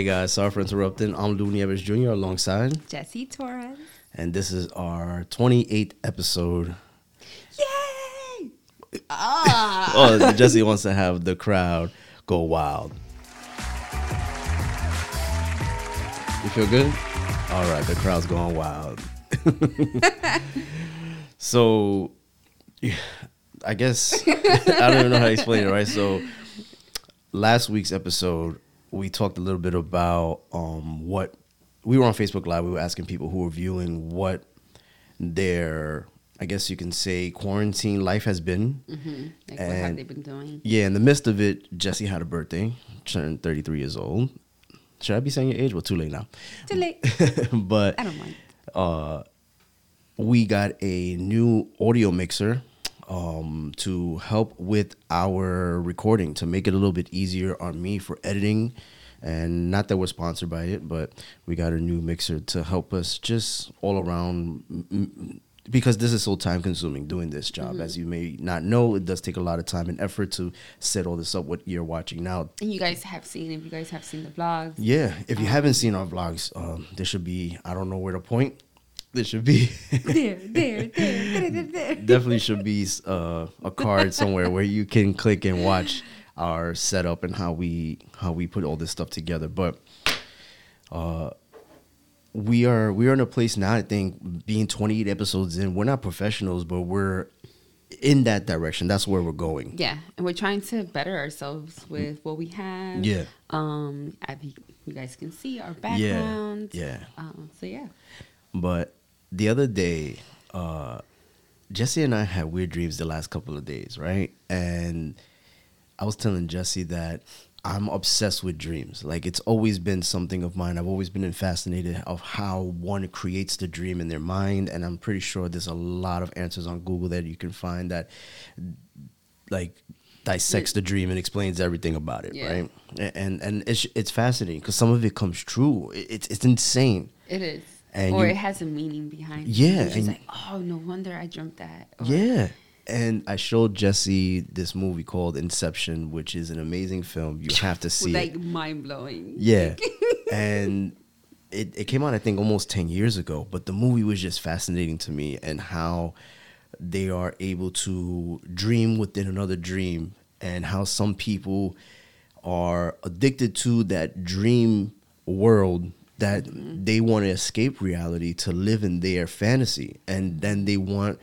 Hey guys, sorry for interrupting. I'm Lou Nieves Jr. alongside, Jesse Torres. and this is our 28th episode. Yay! Ah. Oh, Jesse wants to have the crowd go wild. You feel good? All right, the crowd's going wild. so, yeah, I guess I don't even know how to explain it, right? So, last week's episode, we talked a little bit about um, what we were on Facebook Live. We were asking people who were viewing what their, I guess you can say, quarantine life has been. Mm-hmm. Like, what have And- they been doing? Yeah, in the midst of it, Jesse had a birthday, turned 33 years old. Should I be saying your age? Well, too late now. Too late. but I don't mind. uh, we got a new audio mixer um, to help with our recording to make it a little bit easier on me for editing. And not that we're sponsored by it, but we got a new mixer to help us just all around m- because this is so time consuming doing this job. As you may not know, it does take a lot of time and effort to set all this up. What you're watching now, And you guys have seen, if you guys have seen the vlogs, yeah, if you haven't seen our vlogs, um, there should be, I don't know where to point. There should be, there, there, there, there, there, there. definitely should be uh, a card somewhere where you can click and watch our setup and how we how we put all this stuff together. But uh, we are we are in a place now. I think being 28 episodes in, we're not professionals, but we're in that direction. That's where we're going. Yeah, and we're trying to better ourselves with what we have. Yeah. Um, as you, you guys can see our Yeah, backgrounds. yeah. Um, so yeah. But the other day, uh, Jesse and I had weird dreams the last couple of days, right? And I was telling Jesse that I'm obsessed with dreams. Like it's always been something of mine. I've always been fascinated of how one creates the dream in their mind, and I'm pretty sure there's a lot of answers on Google that you can find that like dissects the dream and explains everything about it, Yeah. right? And and it's it's fascinating because some of it comes true. It- It's it's insane. It is. And or you- it has a meaning behind it. Yeah, and- like, oh, no wonder I dreamt that. Or, Yeah. And I showed Jesse this movie called Inception, which is an amazing film. You have to see Like it. mind blowing. Yeah. and it, it came out, I think, almost 10 years ago. But the movie was just fascinating to me and how they are able to dream within another dream and how some people are addicted to that dream world that they want to escape reality to live in their fantasy and then they want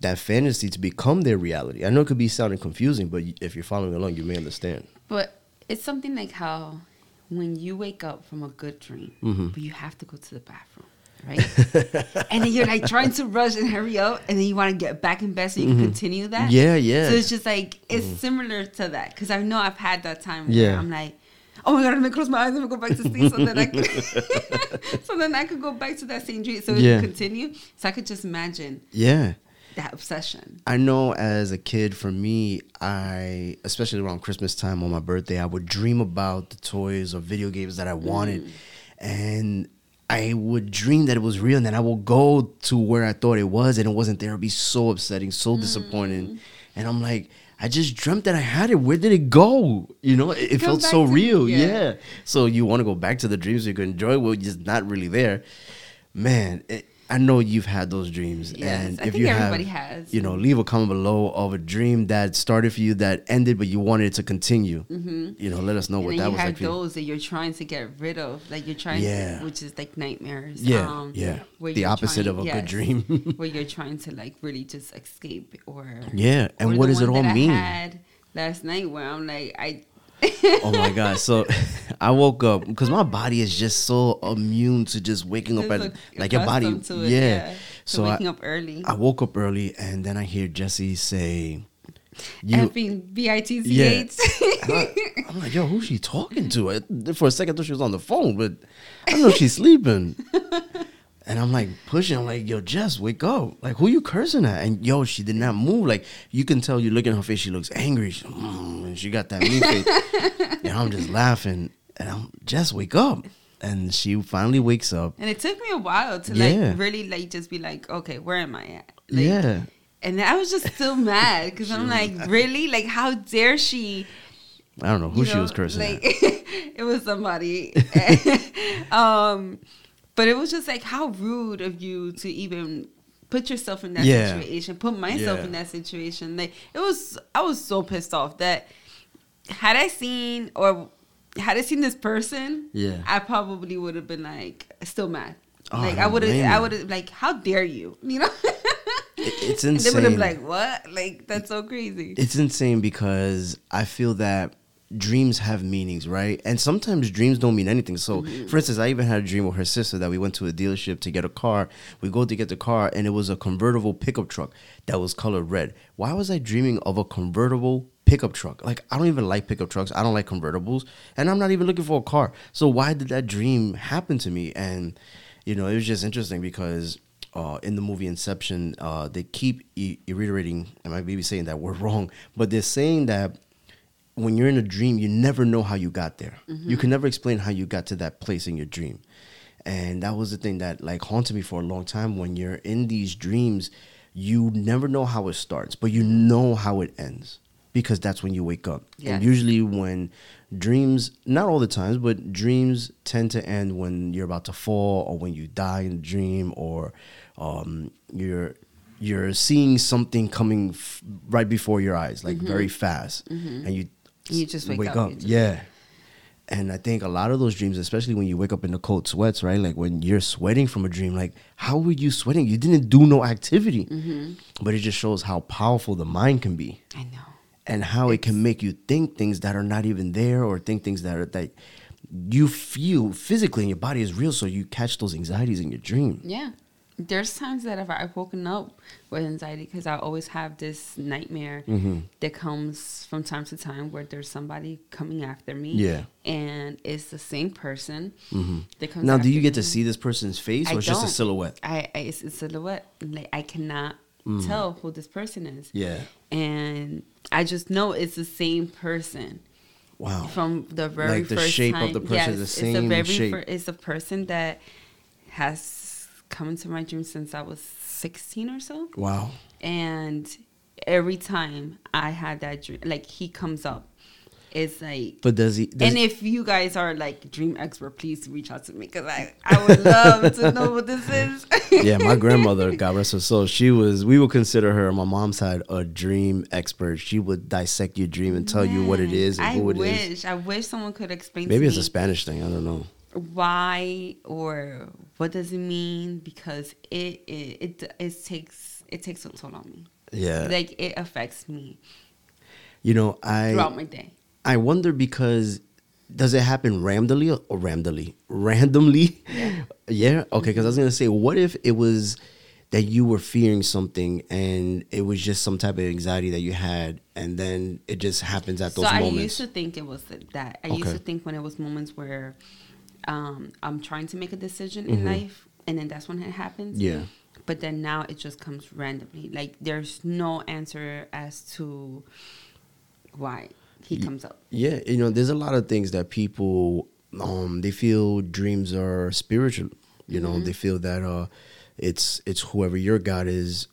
that fantasy to become their reality. I know it could be sounding confusing, but if you're following along, you may understand. But it's something like how when you wake up from a good dream, Mm-hmm. but you have to go to the bathroom, right? and then you're like trying to rush and hurry up, and then you want to get back in bed so you can continue that. Mm-hmm. Yeah, yeah. Mm-hmm. So it's just like it's similar to that because I know I've had that time. Where Yeah. I'm like. Oh my god! Let me close my eyes. Let me go back to sleep, so that I could, so then I could go back to that same dream, so it Yeah. could continue. So I could just imagine Yeah. that obsession. I know as a kid, for me, I, especially around Christmas time on my birthday, I would dream about the toys or video games that I wanted. Mm. And I would dream that it was real. And then I would go to where I thought it was and it wasn't there. It'd be so upsetting, so disappointing. Mm. And I'm like, I just dreamt that I had it. Where did it go? You know, it, it felt so real. yeah. yeah. So you want to go back to the dreams you can enjoy, well, just not really there. Man, it, I know you've had those dreams, Yes, and I if you have, has. you know, leave a comment below of a dream that started for you that ended, but you wanted it to continue. You know, let us know And what that you was have like. those that you're trying to get rid of, like you're trying Yeah. to, which is like nightmares. Yeah, um, yeah. The opposite trying- of a good dream. where you're trying to like really just escape, or Yeah, and or what does it all mean? had last night where I'm like, I oh my god! So I woke up because my body is just so immune to just waking up at like your body. it, yeah. to So I, waking up early. I woke up early and then I hear Jesse say, "You." Effing B I T C Yeah. I, I'm like, yo, who's she talking to? I- For a second, I thought she was on the phone, but I don't know if she's sleeping. And I'm like pushing. I'm like, yo, Jess, wake up! Like, who you cursing at? And yo, she did not move. Like, you can tell you look at her face. She looks angry. She, mm, and she got that mean face. and I'm just laughing. And I'm Jess, wake up! And she finally wakes up. And it took me a while to Yeah. like really like just be like, okay, where am I at? Like, yeah, And I was just still mad because I'm like, really? Like, how dare she I don't know who you she know, was cursing like, at. it was somebody. um, but it was just like how rude of you to even put yourself in that Yeah. situation, put myself Yeah. in that situation. Like it was, I was so pissed off that had I seen or had I seen this person, Yeah. I probably would have been like still mad. Oh, like I would have, I would have like, how dare you? You know. It- it's And They would have insane. like, what? Like that's so crazy. It's insane because I feel that dreams have meanings, right? And sometimes dreams don't mean anything. So, Mm-hmm. for instance, I even had a dream with her sister that we went to a dealership to get a car. We go to get the car, and it was a convertible pickup truck that was colored red. Why was I dreaming of a convertible pickup truck? Like, I don't even like pickup trucks. I don't like convertibles, and I'm not even looking for a car. So, why did that dream happen to me? And you know, it was just interesting because uh, in the movie Inception, uh, they keep e- reiterating, I might be saying that word wrong, but they're saying that when you're in a dream, you never know how you got there. You mm-hmm. can never explain how you got to that place in your dream. And that was the thing that like haunted me for a long time. When you're in these dreams, you never know how it starts, but you know how it ends because that's when you wake up. And usually when dreams, not all the times, but dreams tend to end when you're about to fall or when you die in a dream or um, you're you're seeing something coming f- right before your eyes, like very mm-hmm. fast, mm-hmm. and you You just wake up, you just- yeah. And I think a lot of those dreams, especially when you wake up in the cold sweats, right? Like when you're sweating from a dream, like how were you sweating? You didn't do no activity, Mm-hmm. but it just shows how powerful the mind can be I know. and how it can make you think things that are not even there or think things that are that you feel physically in your body is real so you catch those anxieties in your dream Yeah. There's times that if I've woken up with anxiety because I always have this nightmare Mm-hmm. that comes from time to time where there's somebody coming after me. Yeah. And it's the same person that comes now do you get to see this person's face I or it's just a silhouette I, I it's a silhouette. Like I cannot tell who this person is. Yeah And I just know it's the same person wow from the very Like the first shape of time. the person yes, is the it's same very shape. fir- it's a person that has come into my dream since I was 16 or so. wow And every time I had that dream, like he comes up, it's like. but does he does and if you guys are like dream expert, please reach out to me because I, I would love to know what this is. yeah, my grandmother, God rest her soul, she was, we would consider her on my mom's side a dream expert. She would dissect your dream and tell you what it is and I who it is. wish. I wish someone could explain Maybe it's me a Spanish thing. I don't know. Why or what does it mean because it it it, it takes it takes a toll on me. Yeah. Like it affects me you know, I throughout my day. I wonder because does it happen randomly or randomly? Randomly? Yeah. Okay, because I was mm-hmm. gonna say, what if it was that you were fearing something and it was just some type of anxiety that you had, and then it just happens at those so I moments. used to think it was that. I used to think when it was moments where um, I'm trying to make a decision in life, and then that's when it happens. Mm-hmm. Yeah. But then now it just comes randomly. Like there's no answer as to why he comes up. Yeah, you know, there's a lot of things that people um they feel dreams are spiritual. You know, they feel that uh it's it's whoever your God is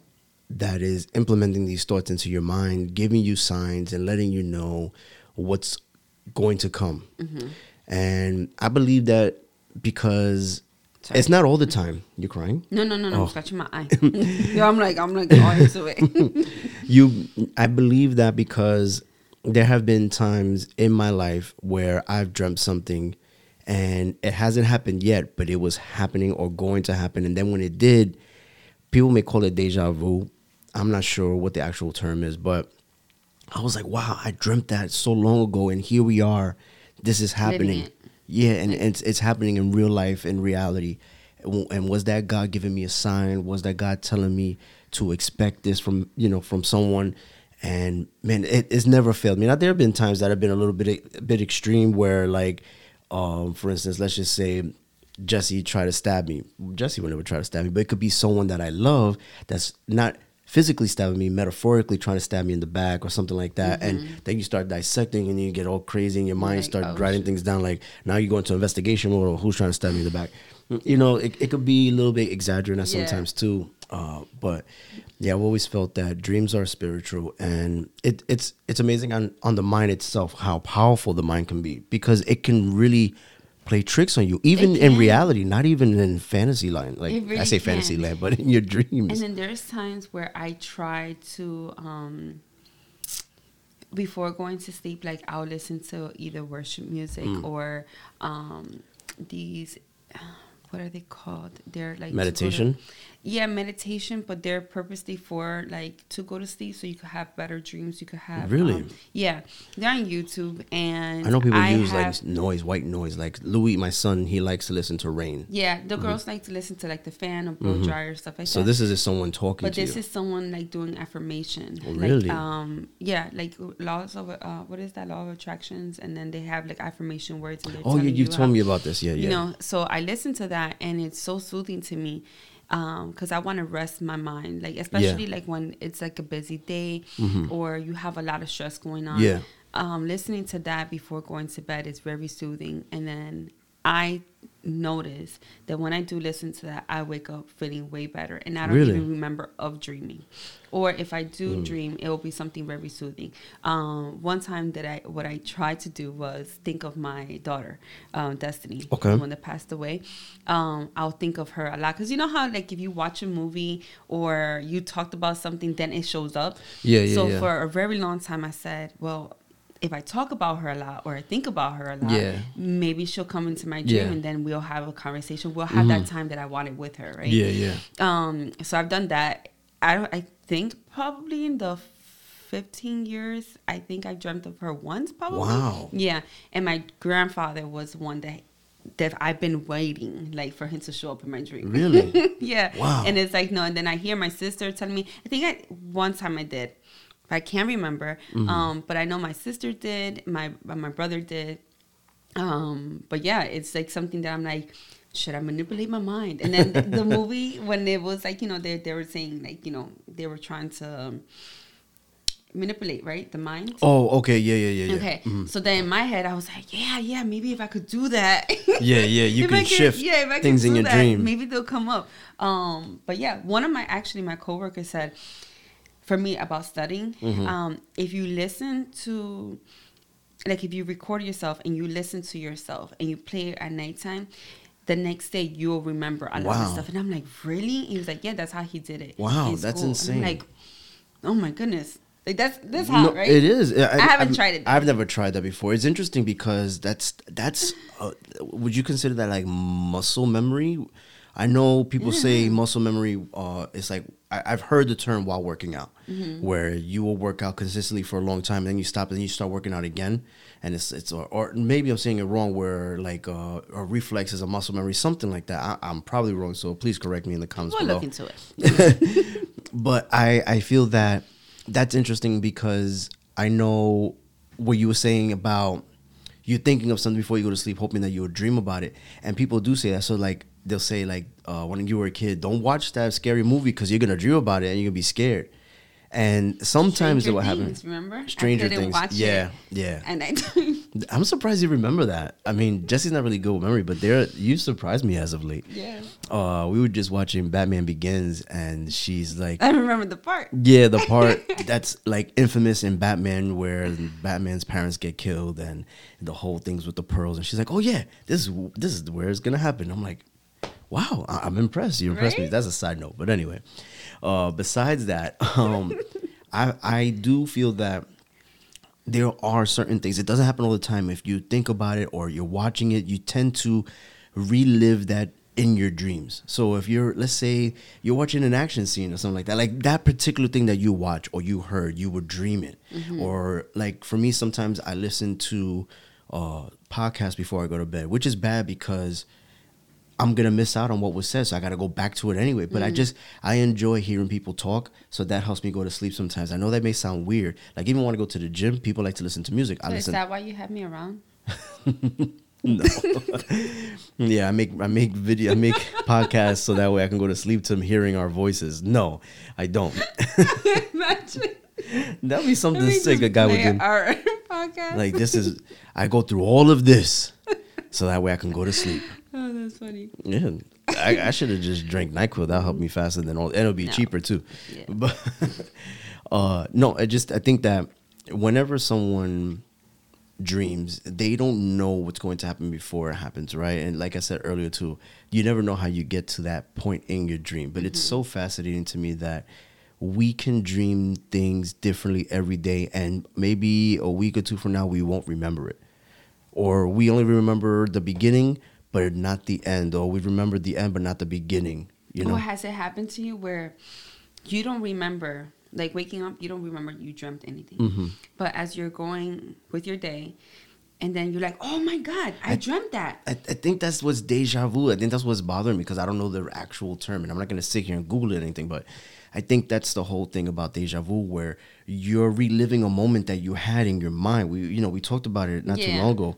that is implementing these thoughts into your mind, giving you signs and letting you know what's going to come. And I believe that because Sorry. it's not all the time. You're crying? No, no, no, no. Oh. I'm scratching my eye. yeah, I'm like, I'm like all into it. you i believe that because there have been times in my life where i've dreamt something and it hasn't happened yet but it was happening or going to happen and then when it did people may call it deja vu i'm not sure what the actual term is but i was like wow i dreamt that so long ago and here we are this is happening. yeah and, and it's, it's happening in real life in reality. And and was that god giving me a sign? Was that god telling me to expect this from you know from someone? And man it, it's never failed me. Now there have been times that have been a little bit a bit extreme where like um for instance let's just say jesse tried to stab me. Jesse would never try to stab me but it could be someone that i love that's not physically stabbing me metaphorically trying to stab me in the back or something like that. And then you start dissecting and you get all crazy and your mind Like, start oh, writing things down. Like now you go into investigation mode or who's trying to stab me in the back. You know it, it could be a little bit exaggerated Yeah. sometimes too Uh, but yeah, I've always felt that dreams are spiritual, and it, it's it's amazing on on the mind itself how powerful the mind can be because it can really play tricks on you, even in reality, not even in fantasy land. Like really I say, can. fantasy land, but in your dreams. And then there's times where I try to, um, before going to sleep, like I'll listen to either worship music Mm. or um, these, what are they called? They're like to go to- Meditation? Yeah, meditation, but they're purposely for like to go to sleep so you could have better dreams. You could have Really? um, yeah, they're on YouTube, and I know people use have- like noise, white noise. Like Louis, my son, he likes to listen to rain. yeah, the girls like to listen to like the fan or blow dryer stuff like Mm-hmm. So that. this is just someone talking But this you. is someone like doing affirmation. Oh, like, really? Um, yeah, like laws of uh, what is that law of attractions, and then they have like affirmation words. And oh, yeah, you you told how- me about this. Yeah, yeah. You know, so I listen to that, and it's so soothing to me, because I want to rest my mind. Like especially like when it's like a busy day, or you have a lot of stress going on. Mm-hmm. Yeah. Um, listening to that before going to bed is very soothing, and then I notice that when I do listen to that, I wake up feeling way better, and I don't Really? even remember of dreaming. Or if I do dream, it will be something very soothing. Um, one time that I what I tried to do was think of my daughter, um, Destiny, Okay. the one that passed away. Um, I'll think of her a lot because you know how like if you watch a movie or you talked about something, then it shows up. Yeah, yeah, So yeah. for a very long time, I said, well. If I talk about her a lot or I think about her a lot, Yeah. maybe she'll come into my dream Yeah. and then we'll have a conversation. We'll have that time that I wanted with her, right? yeah, yeah. Um, so I've done that. I don't. I think probably in the fifteen years, I think I dreamt of her once. Probably. Wow. Yeah, and my grandfather was one that that I've been waiting like for him to show up in my dream. Really? yeah. Wow. And it's like no, and then I hear my sister telling me. I think I one time I did. I can't remember. Mm-hmm. Um, but I know my sister did. My my brother did. Um, but yeah, it's like something that I'm like, should I manipulate my mind? And then the, the movie when it was like, you know, they they were saying like, you know, they were trying to um, manipulate, right, the mind. Oh, okay. Yeah, yeah, yeah, yeah. Okay, Mhm. so then in my head I was like, yeah, yeah, maybe if I could do that, Yeah, yeah. You can could- shift yeah, if I things in your that, dream. Maybe they'll come up. Um, but yeah, one of my actually my coworkers said for me about studying, Mm-hmm. um, if you listen to like if you record yourself and you listen to yourself and you play it at nighttime, the next day you'll remember a lot Wow. of stuff. And I'm like, really? He was like, yeah, that's how he did it. Wow, that's school." I'm insane. like, oh my goodness, like that's that's hot, No, right? It is. I, haven't I'm- tried it. I've never tried that before. It's interesting because that's that's. Uh, would you consider that like muscle memory? I know people say muscle memory. Uh, it's like I, I've heard the term while working out, Mm-hmm. where you will work out consistently for a long time, then you stop, and then you start working out again, and it's it's or, or maybe I'm saying it wrong. Where like uh, a reflex is a muscle memory, something like that. I, I'm probably wrong, so please correct me in the comments We'll below look into it. but I I feel that that's interesting because I know what you were saying about you thinking of something before you go to sleep, hoping that you would dream about it, and people do say that. So like they'll say like uh, when you were a kid, don't watch that scary movie because you're gonna dream about it and you're gonna be scared. And sometimes Stranger it will happen. Remember? Stranger Things. Yeah, it, yeah. And I I'm surprised you remember that. I mean, Jesse's not really good with memory, but there you surprised me as of late. yeah. Uh, we were just watching Batman Begins, and she's like, I remember the part. yeah, the part that's like infamous in Batman where Batman's parents get killed and the whole thing's with the pearls, and she's like, "Oh yeah, this is this is where it's gonna happen." I'm like, "Wow, I- I'm impressed. You impressed me." That's a side note, but anyway. Uh, besides that, um, I I do feel that there are certain things. It doesn't happen all the time. If you think about it or you're watching it, you tend to relive that in your dreams. So if you're, let's say, you're watching an action scene or something like that, like that particular thing that you watch or you heard, you would dream it. Or like for me, sometimes I listen to uh, podcasts before I go to bed, which is bad because I'm gonna miss out on what was said, so I gotta go back to it anyway. But I mm. just I enjoy hearing people talk, so that helps me go to sleep sometimes. I know that may sound weird. Like even when I go to the gym, people like to listen to music. I Is listen. that why you have me around? No. yeah, I make I make video I make podcasts so that way I can go to sleep to hearing our voices. No, I don't. Imagine. That'd be something sick a guy would do. Our podcast. Like this is I go through all of this so that way I can go to sleep. Oh, funny. Yeah. I, I should have just drank Nyquil. That helped me faster than all, and it'll be No. cheaper too. Yeah. But uh, no, I just I think that whenever someone dreams, they don't know what's going to happen before it happens, right? And like I said earlier too, you never know how you get to that point in your dream. But it's so fascinating to me that we can dream things differently every day, and maybe a week or two from now we won't remember it, or we only remember the beginning but not the end, or we remember the end but not the beginning. You know, Or has it happened to you where you don't remember, like waking up, you don't remember you dreamt anything, Mm-hmm. but as you're going with your day, and then you're like, oh my god, I, dreamt that. I, I think that's what's deja vu. I think that's what's bothering me because I don't know the actual term, and I'm not gonna sit here and Google it or anything. But I think that's the whole thing about deja vu, where you're reliving a moment that you had in your mind. We, you know, we talked about it not too long ago,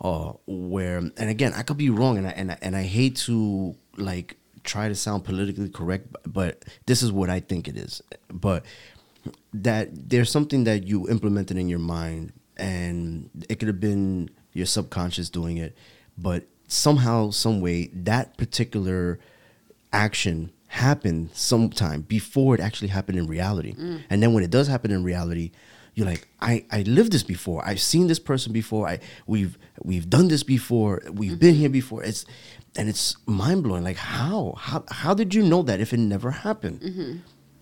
uh, where, and again, I could be wrong, and I, and I, and I hate to like try to sound politically correct, but this is what I think it is. But that there's something that you implemented in your mind and it could have been your subconscious doing it but somehow some way that particular action happened sometime before it actually happened in reality. Mm. And then when it does happen in reality you're like I, I lived this before. I've seen this person before. I we've we've done this before. We've been here mm-hmm. before. It's and it's mind-blowing. Like how? How how did you know that if it never happened? Mm-hmm.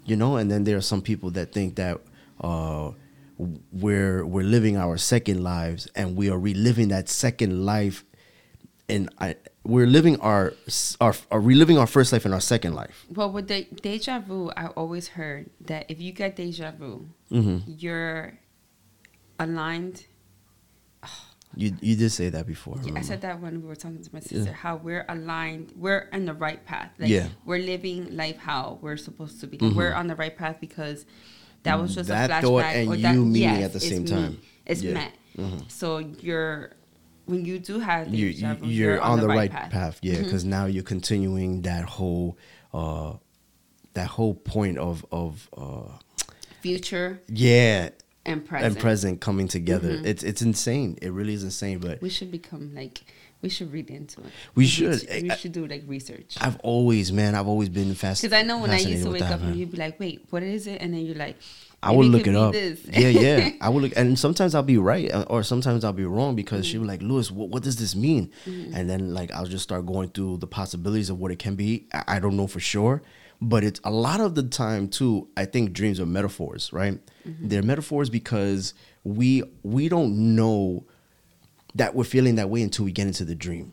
You know and then there are some people that think that uh we're we're living our second lives and we are reliving that second life and I, we're living our our are reliving our first life in our second life Well, with the deja vu, I always heard that if you get deja vu, Mm-hmm. you're aligned. you you did say that before I remember? said that when we were talking to my sister, how we're aligned, we're in the right path. Like Yeah. Mm-hmm. we're living life how we're supposed to be. Like, We're on the right path because that was just That a flashback. thought and or you that, meeting yes, at the same me. time. It's Yeah. Mm-hmm. met. So you're when you do have you, you, vu, you're, on, the, right, path, yeah because now you're continuing that whole uh that whole point of of uh Future yeah and present. and present coming together it's it's insane it really is insane but We should become like we should read into it. We need should. to- we should do like research. I've always, man, I've always been fascinated. Because I know when I used to wake up and you'd be like, "Wait, what is it?" And then you're like, I would look it up. yeah, yeah. I would look, and sometimes I'll be right, uh, or sometimes I'll be wrong because Mm-hmm. she'll be like, "Lewis, what, what does this mean?" And then like I'll just start going through the possibilities of what it can be. I, I don't know for sure, but it's a lot of the time too. I think dreams are metaphors, right? Mm-hmm. They're metaphors because we we don't know that we're feeling that way until we get into the dream.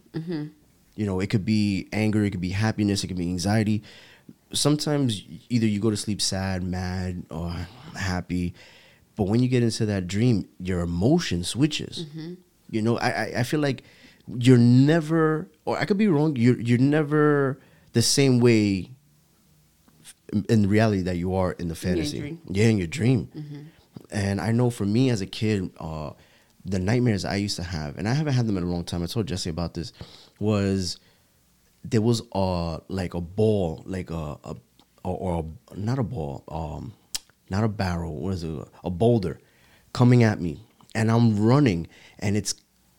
You know, it could be anger, it could be happiness, it could be anxiety. Sometimes either you go to sleep sad, mad, or happy, but when you get into that dream, your emotion switches. You know, I, I I feel like you're never, or I could be wrong. You're you're never the same way in- reality that you are in the fantasy. Yeah, in your dream. And I know for me as a kid, uh, the nightmares I used to have, and I haven't had them in a long time. I told Jesse about this. Was there was a like a ball, like a, a or, or a, not a ball, um, not a barrel. What is it? A boulder coming at me, and I'm running, and it's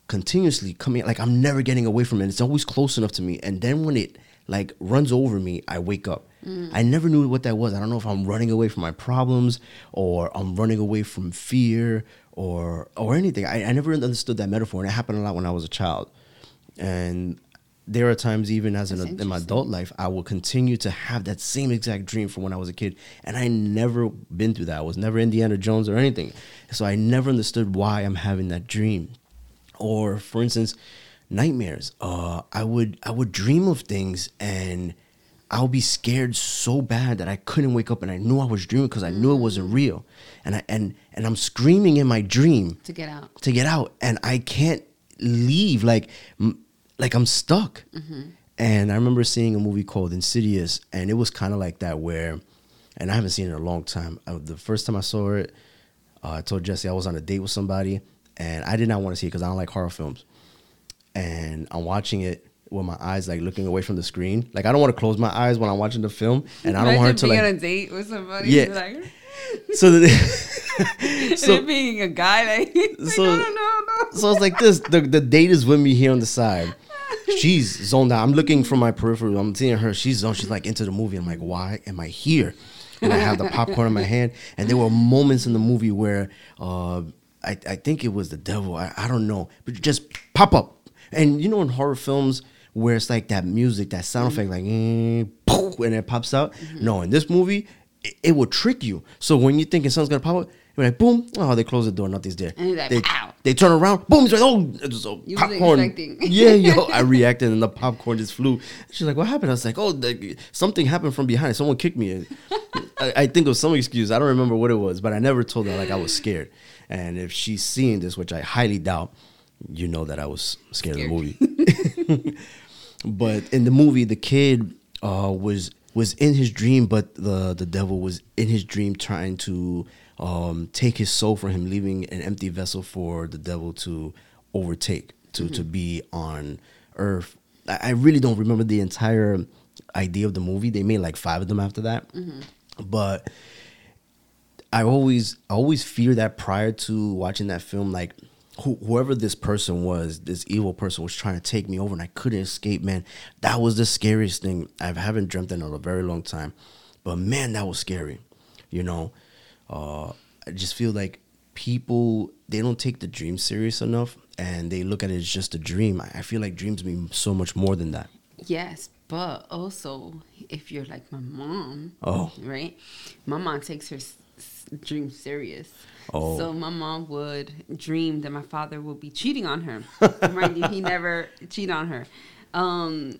continuously coming. Like I'm never getting away from it. It's always close enough to me, and then when it like runs over me, I wake up. I never knew what that was. I don't know if I'm running away from my problems or I'm running away from fear or or anything. I, I never understood that metaphor, and it happened a lot when I was a child. And there are times, even as an, in my adult life, I will continue to have that same exact dream from when I was a kid, and I never been through that. I was never Indiana Jones or anything, so I never understood why I'm having that dream. Or, for instance, nightmares. Uh, I would I would dream of things and. I'll be scared so bad that I couldn't wake up, and I knew I was dreaming because I knew it wasn't real, and I and and I'm screaming in my dream to get out. to get out and I can't leave like m- like I'm stuck. And I remember seeing a movie called Insidious and it was kind of like that where and I haven't seen it in a long time. Uh, the first time I saw it, uh, I told Jesse I was on a date with somebody and I did not want to see it cuz I don't like horror films. And I'm watching it with my eyes like looking away from the screen. Like I don't want to close my eyes when I'm watching the film and I don't want her to being like on a date with somebody. Yeah. Like, so that so, so being a guy, like, like so- no, no, no, no. so it's like this. The the date is with me here on the side, she's zoned out. I'm looking from my peripheral. I'm seeing her. She's zoned. She's like into the movie. I'm like, why am I here? And I have the popcorn in my hand. And there were moments in the movie where uh, I, I think it was the devil. I, I don't know, but just pop up. And you know, in horror films where it's like that music, that sound effect, like mm, poof, and it pops out. No, in this movie, it, it will trick you. So when you're thinking something's gonna pop up, you're like, boom, oh, they close the door, nothing's there. And like, they, "Ow." they turn around, boom, it's like, oh, it's so You popcorn. Yeah, yo, I reacted and the popcorn just flew. She's like, what happened? I was like, oh, the, something happened from behind. Someone kicked me. I, I think it was some excuse. I don't remember what it was, but I never told her like I was scared. And if she's seeing this, which I highly doubt, you know that I was scared, of the movie. but in the movie, the kid uh, was was in his dream, but the the devil was in his dream trying to um, take his soul from him, leaving an empty vessel for the devil to overtake, to to be on Earth. I, I really don't remember the entire idea of the movie. They made like five of them after that, but I always I always fear that prior to watching that film, like who, whoever this person was, this evil person was trying to take me over, and I couldn't escape. Man, that was the scariest thing. I haven't dreamt in a very long time, but man, that was scary. You know, uh, I just feel like people they don't take the dream serious enough, and they look at it as just a dream. I feel like dreams mean so much more than that. Yes, but also if you're like my mom, Oh. right? My mom takes her s- s- dream serious. Oh. So my mom would dream that my father would be cheating on her. Mind you, he never cheat on her. Um,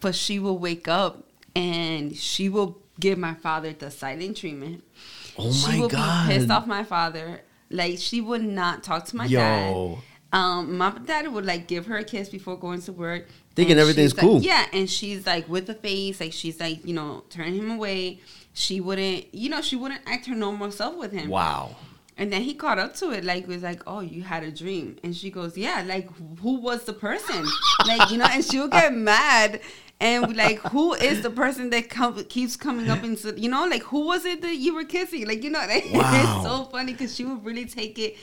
but she will wake up and she will give my father the silent treatment. Oh she my would God. be pissed off my father. Like she would not talk to my Yo. dad. Um, my dad would like give her a kiss before going to work, Thinking everything's she's like- cool. yeah, and she's like with the face, like she's like you know turning him away. She wouldn't, you know, she wouldn't act her normal self with him. Wow. And then he caught up to it, like was like, "Oh, you had a dream," and she goes, "Yeah, like who was the person?" like you know, and she'll get mad and like, "Who is the person that com- keeps coming up into you know, like who was it that you were kissing?" Like you know, like, Wow. it's so funny because she would really take it,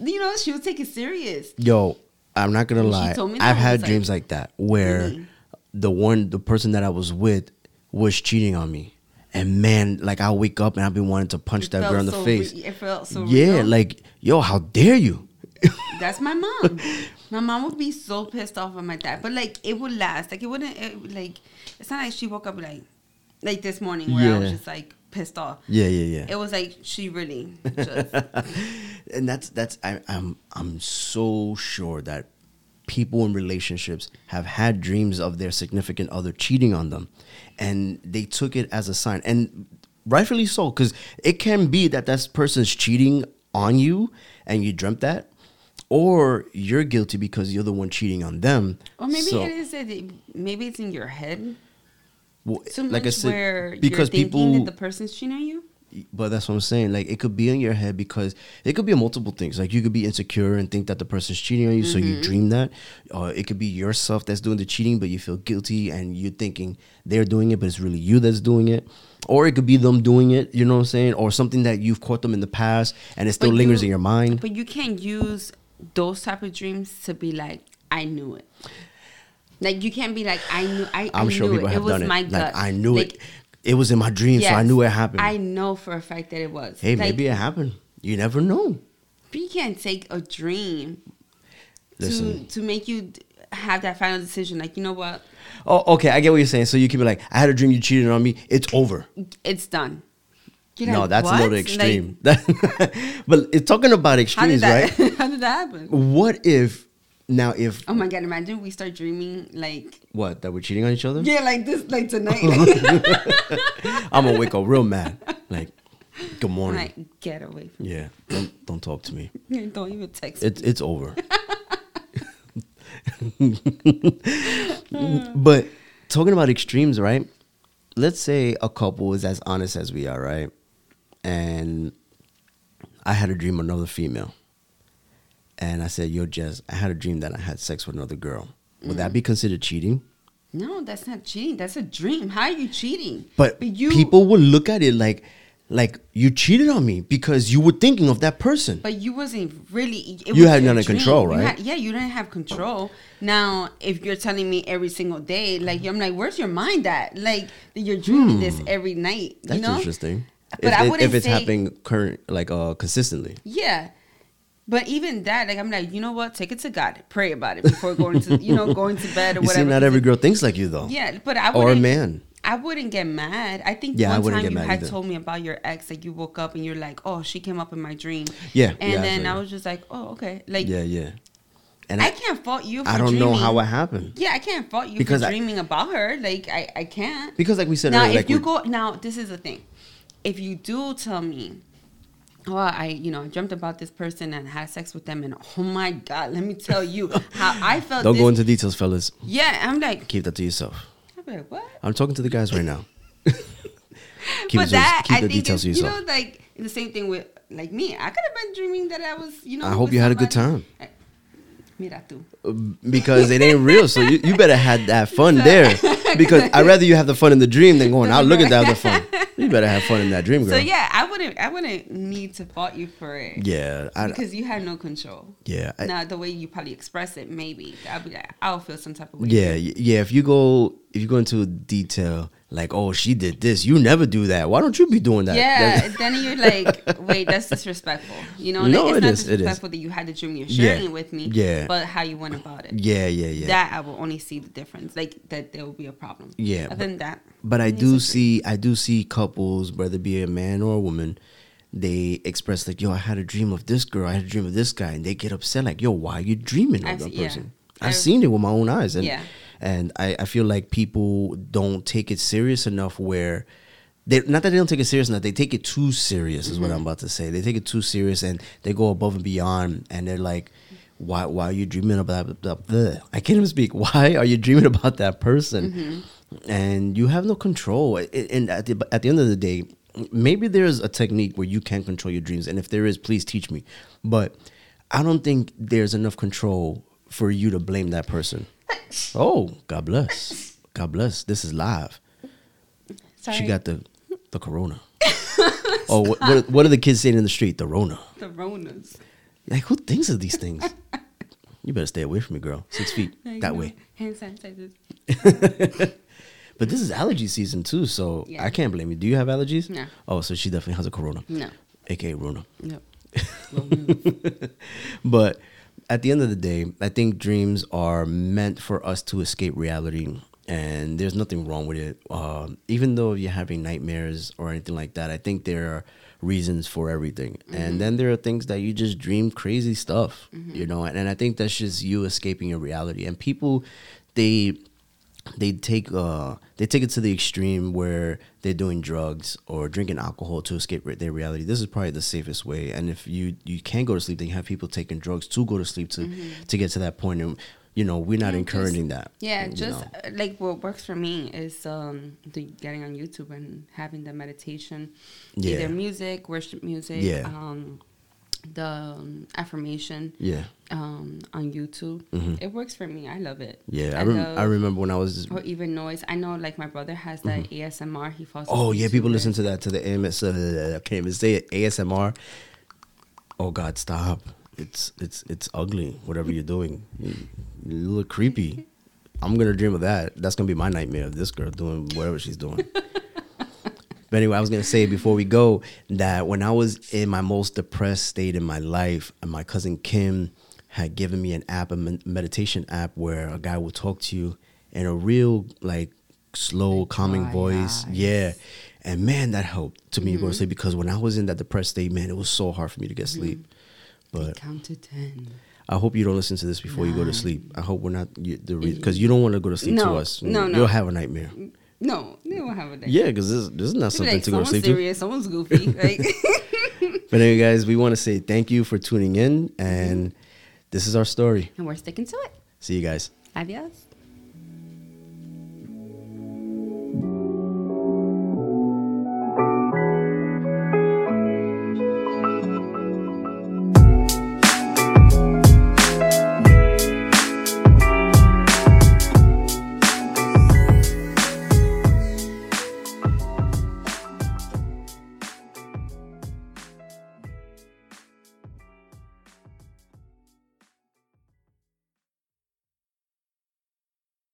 you know, she would take it serious. Yo, I'm not gonna lie. told me that, I've had was like, dreams like that where really? the one, the person that I was with, was cheating on me, and man, like I'll wake up and I've been wanting to punch It that girl in the so face. re- it felt so real. yeah, real. like yo, how dare you? That's my mom. my mom would be so pissed off at my dad, but like it would last. Like it wouldn't. It, like it's not like she woke up like like this morning where I was just like pissed off. Yeah, yeah, yeah. It was like she really just and that's that's I, I'm I'm so sure that people in relationships have had dreams of their significant other cheating on them, and they took it as a sign, and rightfully so, because it can be that that person's cheating on you, and you dreamt that, or you're guilty because you're the one cheating on them. or maybe So, it is that it, maybe it's in your head well, so like I said, where because you're people that the person's cheating on you. But that's what I'm saying. Like it could be in your head because it could be multiple things. Like you could be insecure and think that the person's cheating on you, so Mm-hmm. you dream that. Uh, it could be yourself that's doing the cheating, but you feel guilty and you're thinking they're doing it, but it's really you that's doing it. Or it could be them doing it. You know what I'm saying? Or something that you've caught them in the past and it still But lingers you- in your mind. But you can't use those type of dreams to be like, I knew it. Like you can't be like, I knew. I, I'm I sure knew people it. have it was it. my like gut. I knew Like, it. It was in my dream, so I knew it happened. I know for a fact that it was. hey, Like, maybe it happened. You never know. But you can't take a dream Listen. to to make you have that final decision. Like you know what, Oh, okay. I get what you're saying. So you can be like, I had a dream you cheated on me. It's over. it's done. You're no, like, that's "What?" another Like, extreme. but it's talking about how extremes, that? right? how did that happen? What if now if Oh my god! Imagine we start dreaming like what that we're cheating on each other? yeah, like this, like tonight. I'm gonna wake up real mad. Like, good morning. like, get away from me. yeah, don't don't talk to me. me! Don't even text. It's it's over. but talking about extremes, right? Let's say a couple is as honest as we are, right? And I had a dream of another female. And I said, Yo, Jess, I had a dream that I had sex with another girl. Would that be considered cheating? No, that's not cheating. That's a dream. How are you cheating? But, you people will look at it like like you cheated on me because you were thinking of that person. But you wasn't really. It You was had none of control, You right? had- yeah, you didn't have control. Now, if you're telling me every single day, like I'm like, where's your mind at? Like you're dreaming this every night. Hmm. That's you know? interesting. But if, I wouldn't if it's say- happening current like uh consistently. Yeah. But even that, like I'm like, you know what? Take it to God. Pray about it before going to, you know, going to bed or You see, whatever. not every girl thinks like you though. Yeah, but I Or a man. I wouldn't get mad. I think Yeah, I one wouldn't time get you had either. told me about your ex, like you woke up and you're like, oh, she came up in my dream. Yeah, And yeah, then so- I was just like, oh, okay. Like, Yeah, yeah. And I I, can't fault you for I don't know how it happened. Yeah, I can't fault you Because for I- dreaming about her. Like, I, I can't. Because like we said now, earlier, if like you go, now, this is the thing. If you do tell me, oh, I, you know, I dreamt about this person and had sex with them, and oh my God, let me tell you how I felt. don't this, go into details, fellas. Yeah, I'm like, Keep that to yourself. I'm like, what? I'm talking to the guys right now. keep but that keep I the think details to you yourself. know, like the same thing with like me. I could have been dreaming that I was, you know. I hope you had a good time. Eh, Mira tú. because it ain't real. So you, you better had that fun there. Because I'd rather you have the fun in the dream than going out looking at the fun. You better have fun in that dream, girl. So yeah, I wouldn't, I wouldn't need to fault you for it. yeah, I, because you had no control. yeah, I- now the way you probably express it, maybe I'll be like, I'll feel some type of way. yeah, yeah. If you go, if you go into detail, like, oh, she did this. You never do that. Why don't you be doing that? Yeah, That- then you're like, wait, that's disrespectful. You know, No, like, it's it not is, it is. disrespectful that you had the dream you're Yeah, sharing it with me. yeah. but how you went about it. yeah, yeah, yeah. That I will only see the difference, like that there will be a problem. Yeah, Other than that, But I do see, I do see couples, whether it be a man or a woman, they express like, "Yo, I had a dream of this girl. I had a dream of this guy," and they get upset like, "Yo, why are you dreaming of I've that se- yeah. person?" I've I've- seen it with my own eyes, and Yeah. and I, I feel like people don't take it serious enough. Where they not that they don't take it serious enough, they take it too serious. Is Mm-hmm. what I'm about to say. They take it too serious, and they go above and beyond, and they're like. Why, why are you dreaming about that? I can't even speak. Why are you dreaming about that person? Mm-hmm. and you have no control. And at the, at the end of the day, maybe there's a technique where you can control your dreams, and if there is, please teach me. But I don't think there's enough control for you to blame that person. Oh, God bless, God bless. This is live. Sorry. She got the the corona. oh, what, what what are the kids saying in the street? The Rona. the Ronas. Like who thinks of these things? You better stay away from me, girl. Six feet Like, that no, way. Hand sanitizers. But this is allergy season too, so Yeah. I can't blame you. Do you have allergies? No. Oh, so she definitely has a corona, No. aka Rona. No. But at the end of the day, I think dreams are meant for us to escape reality, and there's nothing wrong with it. Um, even though you're having nightmares or anything like that, I think there are reasons for everything. And mm-hmm. then there are things that you just dream crazy stuff, mm-hmm. you know. And, and I think that's just you escaping your reality. And people, they they take uh they take it to the extreme where they're doing drugs or drinking alcohol to escape their reality. This is probably the safest way. And if you you can't go to sleep, then you have people taking drugs to go to sleep to mm-hmm. to get to that point. And you know we're not Yeah, encouraging just- that. Yeah, just know. uh, like what works for me is um the getting on YouTube and having the meditation, Yeah. either music, worship music, Yeah. um, the um, affirmation yeah um on YouTube. Mhm. It works for me. I love it. yeah. I, rem- I remember when I was. Or even noise. I know, like my brother has the ASMR. He falls. Oh yeah, people listen to that to the AMS. Uh, I can't even say it. ASMR. Oh God, stop! It's it's it's ugly. Whatever you're doing, you, you look creepy. I'm gonna dream of that. That's gonna be my nightmare of this girl doing whatever she's doing. but anyway, I was gonna say before we go that when I was in my most depressed state in my life, and my cousin Kim had given me an app, a meditation app, where a guy will talk to you in a real like slow, calming dry voice. Yeah. And man, that helped to me Mm-hmm. go to sleep because when I was in that depressed state, man, it was so hard for me to get sleep. But Count to ten. I hope you don't listen to this before you go to sleep. I hope we're not you, the because you don't want to go to sleep to us. no, no. You'll have a nightmare. Mm, no, they won't have a nightmare. Yeah, because this, this is not something like, to go to someone's sleep serious, someone's goofy. Like. But anyway, guys, we want to say thank you for tuning in, and mm-hmm. this is our story. and we're sticking to it. See you guys. Adios.